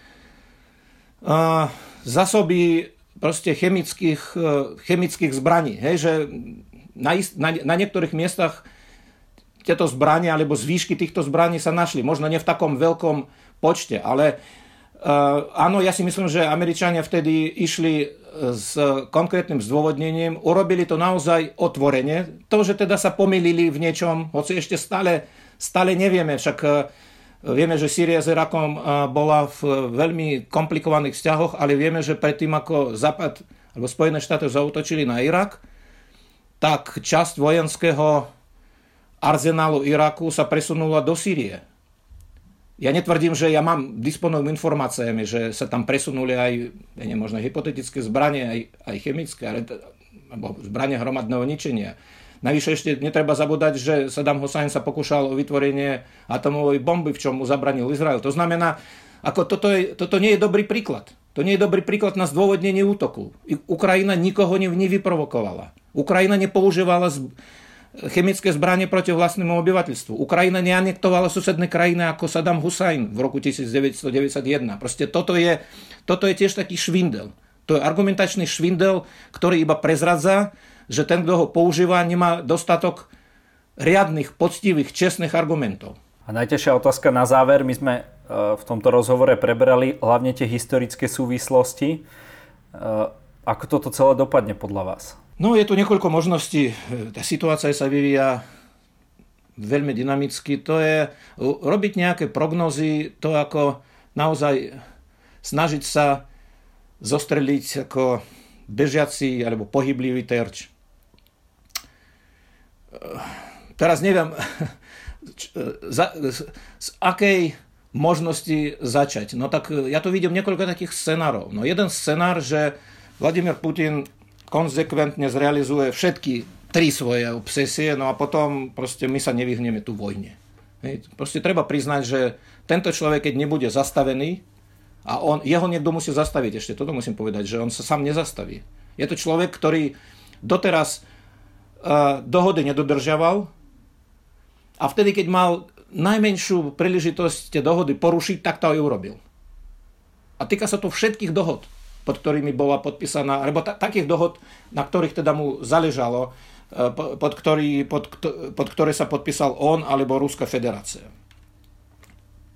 uh, zásoby proste chemických, uh, chemických zbraní. Hej, že na, na, na niektorých miestach tieto zbranie alebo zvýšky týchto zbraní sa našli. Možno nie v takom veľkom počte. Ale uh, áno, ja si myslím, že Američania vtedy išli eh, s konkrétnym zdôvodnením, urobili to naozaj otvorene. To, že teda sa pomýlili v niečom, hoci ešte stále, stále nevieme, však uh, vieme, že Sýria s Irakom uh, bola v veľmi komplikovaných vzťahoch, ale vieme, že predtým ako Západ alebo Spojené štáty zautočili na Irak, tak časť vojenského arzenálu Iraku sa presunula do Sýrie. Ja netvrdím, že ja mám, disponujem informáciami, že sa tam presunuli aj, ja možno hypotetické zbranie, aj, aj chemické, ale, alebo zbranie hromadného ničenia. Navyše ešte netreba zabúdať, že Saddam Hussein sa pokúšal o vytvorenie atomovej bomby, v čom mu zabranil Izrael. To znamená, ako toto, je, toto nie je dobrý príklad. To nie je dobrý príklad na zdôvodnenie útoku. Ukrajina nikoho nevyprovokovala. Ukrajina nepoužívala chemické zbranie proti vlastnému obyvateľstvu. Ukrajina neanektovala susedné krajiny ako Saddam Hussein v roku 1991. Proste toto je, toto je tiež taký švindel. To je argumentačný švindel, ktorý iba prezradza, že ten, kto ho používa, nemá dostatok riadnych, poctivých, čestných argumentov. A najťažšia otázka na záver. My sme e, v tomto rozhovore prebrali hlavne tie historické súvislosti. E, ako toto celé dopadne podľa vás? No je tu niekoľko možností. Tá situácia sa vyvíja veľmi dynamicky. To je robiť nejaké prognozy, to ako naozaj snažiť sa zostreliť ako bežiaci alebo pohyblivý terč. Teraz neviem, za, z, akej možnosti začať. No tak ja tu vidím niekoľko takých scenárov. No jeden scenár, že Vladimír Putin konzekventne zrealizuje všetky tri svoje obsesie, no a potom proste my sa nevyhneme tu vojne. Hej. Proste treba priznať, že tento človek, keď nebude zastavený, a on, jeho niekto musí zastaviť, ešte toto musím povedať, že on sa sám nezastaví. Je to človek, ktorý doteraz uh, dohody nedodržiaval a vtedy, keď mal najmenšiu príležitosť tie dohody porušiť, tak to aj urobil. A týka sa to všetkých dohod pod ktorými bola podpísaná, alebo ta, takých dohod, na ktorých teda mu záležalo, e, pod, ktorý, pod, pod ktoré sa podpísal on alebo Ruská federácia.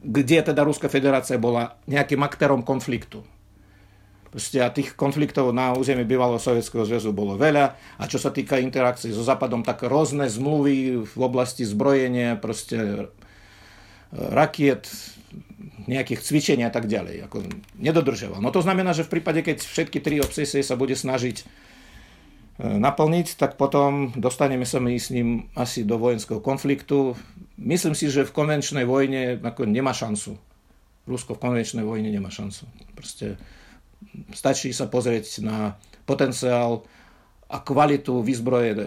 Kde teda Ruská federácia bola nejakým aktérom konfliktu. Proste a tých konfliktov na území bývalého Sovietskeho zväzu bolo veľa a čo sa týka interakcií so Západom, tak rôzne zmluvy v oblasti zbrojenia, proste e, rakiet, nejakých cvičení a tak ďalej. Ako nedodržoval. No to znamená, že v prípade, keď všetky tri obsesie sa bude snažiť e, naplniť, tak potom dostaneme sa my s ním asi do vojenského konfliktu. Myslím si, že v konvenčnej vojne ako nemá šancu. Rusko v konvenčnej vojne nemá šancu. Proste stačí sa pozrieť na potenciál a kvalitu výzbroje e,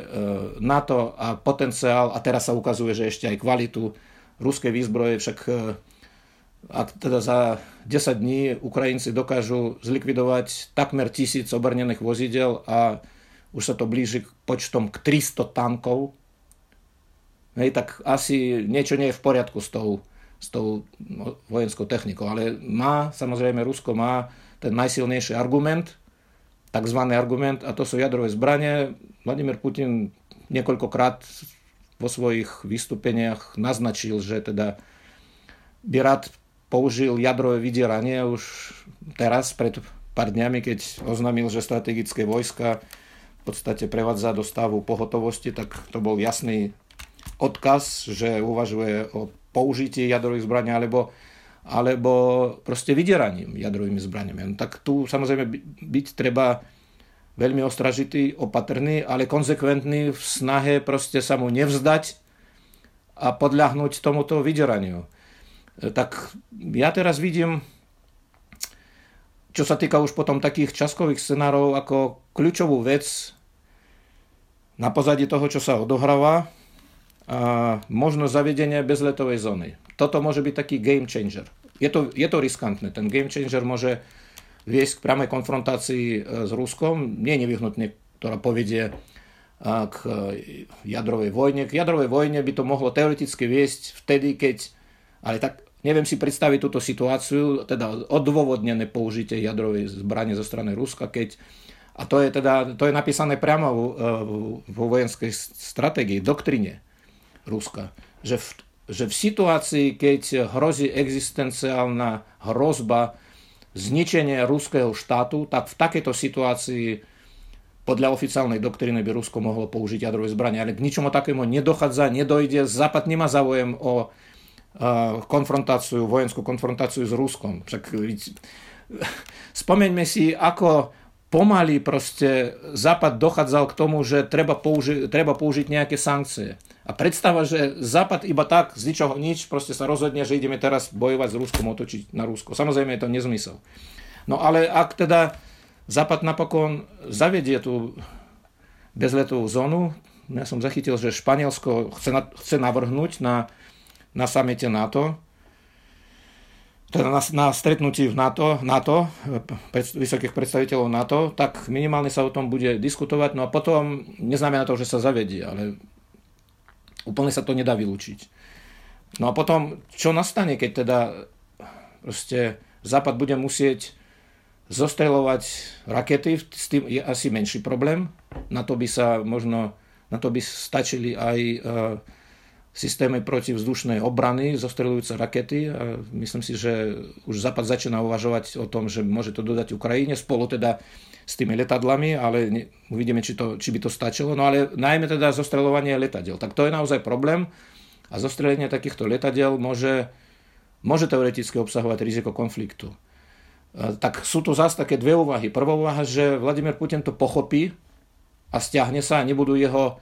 NATO a potenciál, a teraz sa ukazuje, že ešte aj kvalitu ruskej výzbroje, však ak teda za 10 dní Ukrajinci dokážu zlikvidovať takmer tisíc obrnených vozidel a už sa to blíži k počtom k 300 tankov, hej, tak asi niečo nie je v poriadku s tou s tou no, vojenskou technikou. Ale má, samozrejme, Rusko má ten najsilnejší argument, takzvaný argument, a to sú jadrové zbranie. Vladimír Putin niekoľkokrát vo svojich vystúpeniach naznačil, že teda by rád použil jadrové vydieranie už teraz, pred pár dňami, keď oznámil, že strategické vojska v podstate prevádza do stavu pohotovosti, tak to bol jasný odkaz, že uvažuje o použití jadrových zbraní alebo, alebo proste vydieraním jadrovými zbraniami. No, tak tu samozrejme byť treba veľmi ostražitý, opatrný, ale konsekventný v snahe proste sa mu nevzdať a podľahnúť tomuto vydieraniu. E, tak ja teraz vidím, čo sa týka už potom takých časkových scenárov, ako kľúčovú vec na pozadí toho, čo sa odohráva, a možnosť zavedenia bezletovej zóny. Toto môže byť taký game changer. Je to, je to riskantné. Ten game changer môže viesť k priamej konfrontácii e, s Ruskom. Nie nevyhnutne, ktorá povedie e, k jadrovej vojne. K jadrovej vojne by to mohlo teoreticky viesť vtedy, keď, ale tak neviem si predstaviť túto situáciu, teda odôvodnené použitie jadrovej zbrane zo strany Ruska, keď a to je teda, to je napísané priamo vo vojenskej stratégii, doktrine Ruska. Že v, že v situácii, keď hrozí existenciálna hrozba zničenia ruského štátu, tak v takejto situácii podľa oficiálnej doktríny by Rusko mohlo použiť jadrové zbranie. Ale k ničomu takému nedochádza, nedojde. Západ nemá záujem o konfrontáciu, vojenskú konfrontáciu s Ruskom. Však spomeňme si, ako pomaly proste Západ dochádzal k tomu, že treba, použi- treba použiť nejaké sankcie. A predstava, že Západ iba tak z ničoho nič proste sa rozhodne, že ideme teraz bojovať s Ruskom, otočiť na Rusko. Samozrejme je to nezmysel. No ale ak teda Západ napokon zavedie tú bezletovú zónu, ja som zachytil, že Španielsko chce, na, chce navrhnúť na, na samete NATO, teda na, na stretnutí v NATO, NATO pred, vysokých predstaviteľov NATO, tak minimálne sa o tom bude diskutovať. No a potom neznamená to, že sa zavedie, ale úplne sa to nedá vylúčiť. No a potom, čo nastane, keď teda proste Západ bude musieť zostreľovať rakety, s tým je asi menší problém. Na to by sa možno, na to by stačili aj uh, systémy protivzdušnej obrany, zostrelujúce rakety. A myslím si, že už Západ začína uvažovať o tom, že môže to dodať Ukrajine spolu teda s tými letadlami, ale ne, uvidíme, či, to, či by to stačilo. No ale najmä teda zostreľovanie letadiel. Tak to je naozaj problém a zostrelenie takýchto letadiel môže, môže teoreticky obsahovať riziko konfliktu. A, tak sú tu zase také dve úvahy. Prvá úvaha, že Vladimír Putin to pochopí a stiahne sa a nebudú jeho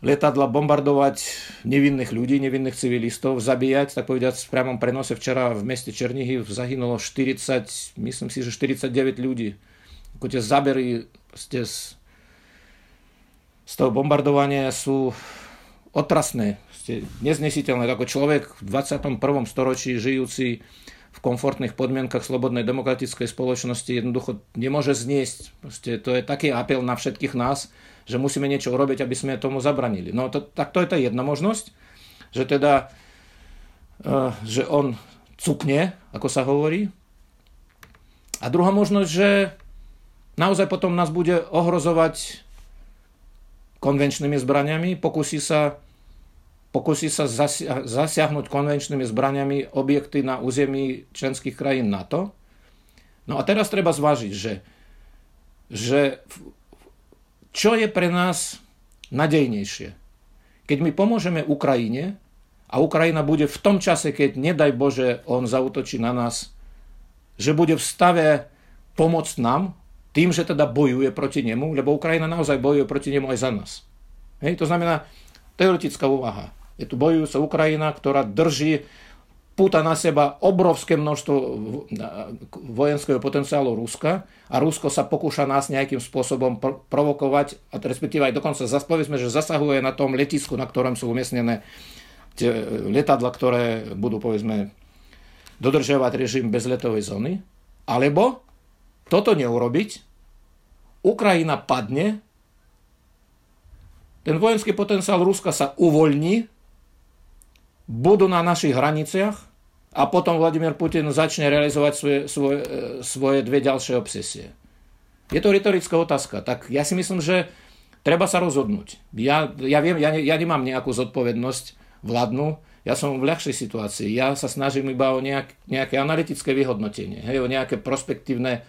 letadla bombardovať nevinných ľudí, nevinných civilistov, zabíjať, tak povedať, v priamom prenose včera v meste Černihiv zahynulo 40, myslím si, že 49 ľudí. Ako tie zabery z, z toho bombardovania sú otrasné, neznesiteľné. Ako človek v 21. storočí žijúci v komfortných podmienkach slobodnej demokratickej spoločnosti jednoducho nemôže zniesť. Proste to je taký apel na všetkých nás, že musíme niečo urobiť, aby sme tomu zabranili. No to, tak to je tá jedna možnosť, že teda, uh, že on cukne, ako sa hovorí. A druhá možnosť, že naozaj potom nás bude ohrozovať konvenčnými zbraniami, pokusí sa, pokusí sa zasiahnuť konvenčnými zbraniami objekty na území členských krajín NATO. No a teraz treba zvážiť, že, že čo je pre nás nadejnejšie? Keď my pomôžeme Ukrajine a Ukrajina bude v tom čase, keď nedaj Bože on zautočí na nás, že bude v stave pomôcť nám, tým, že teda bojuje proti nemu, lebo Ukrajina naozaj bojuje proti nemu aj za nás. Hej, to znamená teoretická úvaha. Je tu bojujúca Ukrajina, ktorá drží púta na seba obrovské množstvo vojenského potenciálu Ruska a Rusko sa pokúša nás nejakým spôsobom provokovať, a respektíve aj dokonca povedzme, že zasahuje na tom letisku, na ktorom sú umiestnené tie letadla, ktoré budú povedzme dodržiavať režim bezletovej zóny, alebo toto neurobiť, Ukrajina padne, ten vojenský potenciál Ruska sa uvoľní, budú na našich hraniciach a potom Vladimír Putin začne realizovať svoje, svoje, svoje dve ďalšie obsesie. Je to retorická otázka. Tak ja si myslím, že treba sa rozhodnúť. Ja, ja viem, ja, ja nemám nejakú zodpovednosť vládnu, ja som v ľahšej situácii. Ja sa snažím iba o nejak, nejaké analytické vyhodnotenie, hej, o nejaké prospektívne,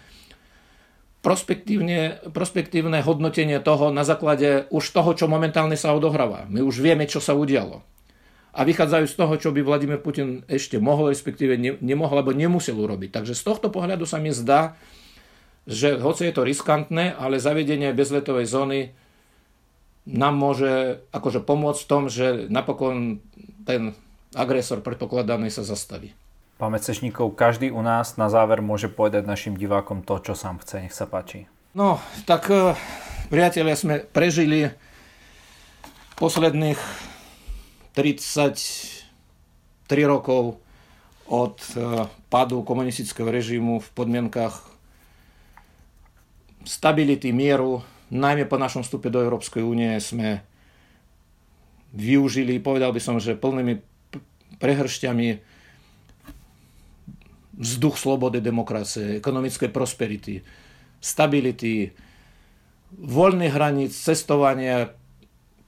prospektívne, prospektívne hodnotenie toho na základe už toho, čo momentálne sa odohráva. My už vieme, čo sa udialo. A vychádzajú z toho, čo by Vladimír Putin ešte mohol, respektíve ne, nemohol, alebo nemusel urobiť. Takže z tohto pohľadu sa mi zdá, že hoci je to riskantné, ale zavedenie bezletovej zóny nám môže akože pomôcť v tom, že napokon ten agresor predpokladaný sa zastaví. Pán Mecešníkov, každý u nás na záver môže povedať našim divákom to, čo sám chce. Nech sa páči. No, tak eh, priatelia, sme prežili posledných 33 rokov od eh, pádu komunistického režimu v podmienkach stability, mieru, najmä po našom vstupe do Európskej únie sme využili, povedal by som, že plnými prehršťami vzduch slobody, demokracie, ekonomickej prosperity, stability, voľných hraníc, cestovania,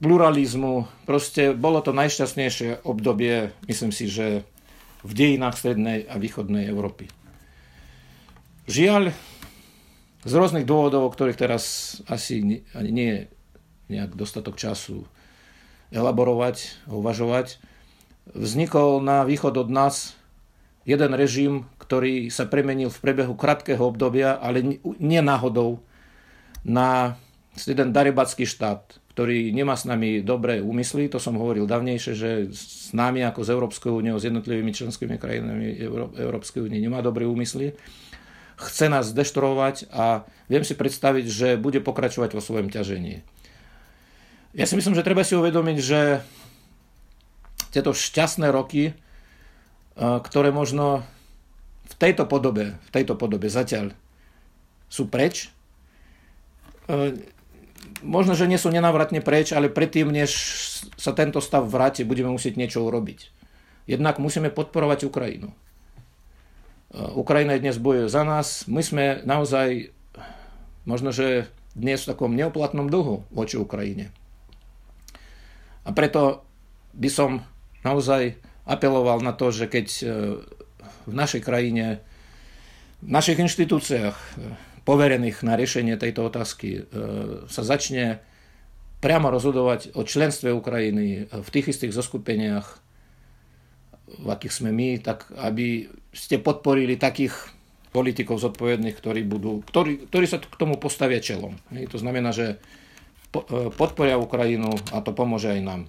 pluralizmu. Proste bolo to najšťastnejšie obdobie, myslím si, že v dejinách strednej a východnej Európy. Žiaľ, z rôznych dôvodov, o ktorých teraz asi ani nie je nejak dostatok času elaborovať, uvažovať, vznikol na východ od nás jeden režim, ktorý sa premenil v priebehu krátkeho obdobia, ale nie náhodou, na jeden daribacký štát, ktorý nemá s nami dobré úmysly, to som hovoril davnejšie, že s nami ako s Európskou úniou, s jednotlivými členskými krajinami Európskej únie nemá dobré úmysly, chce nás deštruovať a viem si predstaviť, že bude pokračovať vo svojom ťažení. Ja si myslím, že treba si uvedomiť, že tieto šťastné roky, ktoré možno v tejto podobe, v tejto podobe zatiaľ sú preč, možno, že nie sú nenávratne preč, ale predtým, než sa tento stav vráti, budeme musieť niečo urobiť. Jednak musíme podporovať Ukrajinu. Ukrajina dnes bojuje za nás. My sme naozaj, možno, že dnes v takom neoplatnom dlhu voči Ukrajine. A preto by som naozaj apeloval na to, že keď e, v našej krajine, v našich inštitúciách e, poverených na riešenie tejto otázky e, sa začne priamo rozhodovať o členstve Ukrajiny v tých istých zoskupeniach, v akých sme my, tak aby ste podporili takých politikov zodpovedných, ktorí, budú, ktorí, ktorí sa k tomu postavia čelom. To znamená, že E, podporia Ukrajinu a to pomôže aj nám.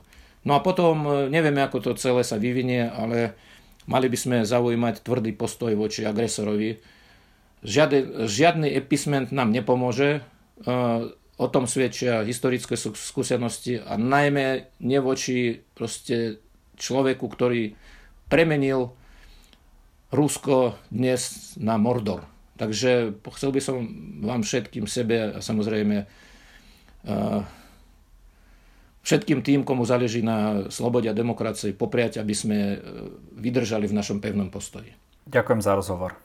No a potom e, nevieme, ako to celé sa vyvinie, ale mali by sme zaujímať tvrdý postoj voči agresorovi. Žiadny, žiadny episment nám nepomôže, e, o tom svedčia historické skúsenosti a najmä nevoči proste človeku, ktorý premenil Rusko dnes na Mordor. Takže chcel by som vám všetkým sebe a samozrejme všetkým tým, komu záleží na slobode a demokracii, popriať, aby sme e, vydržali v našom pevnom postoji. Ďakujem za rozhovor.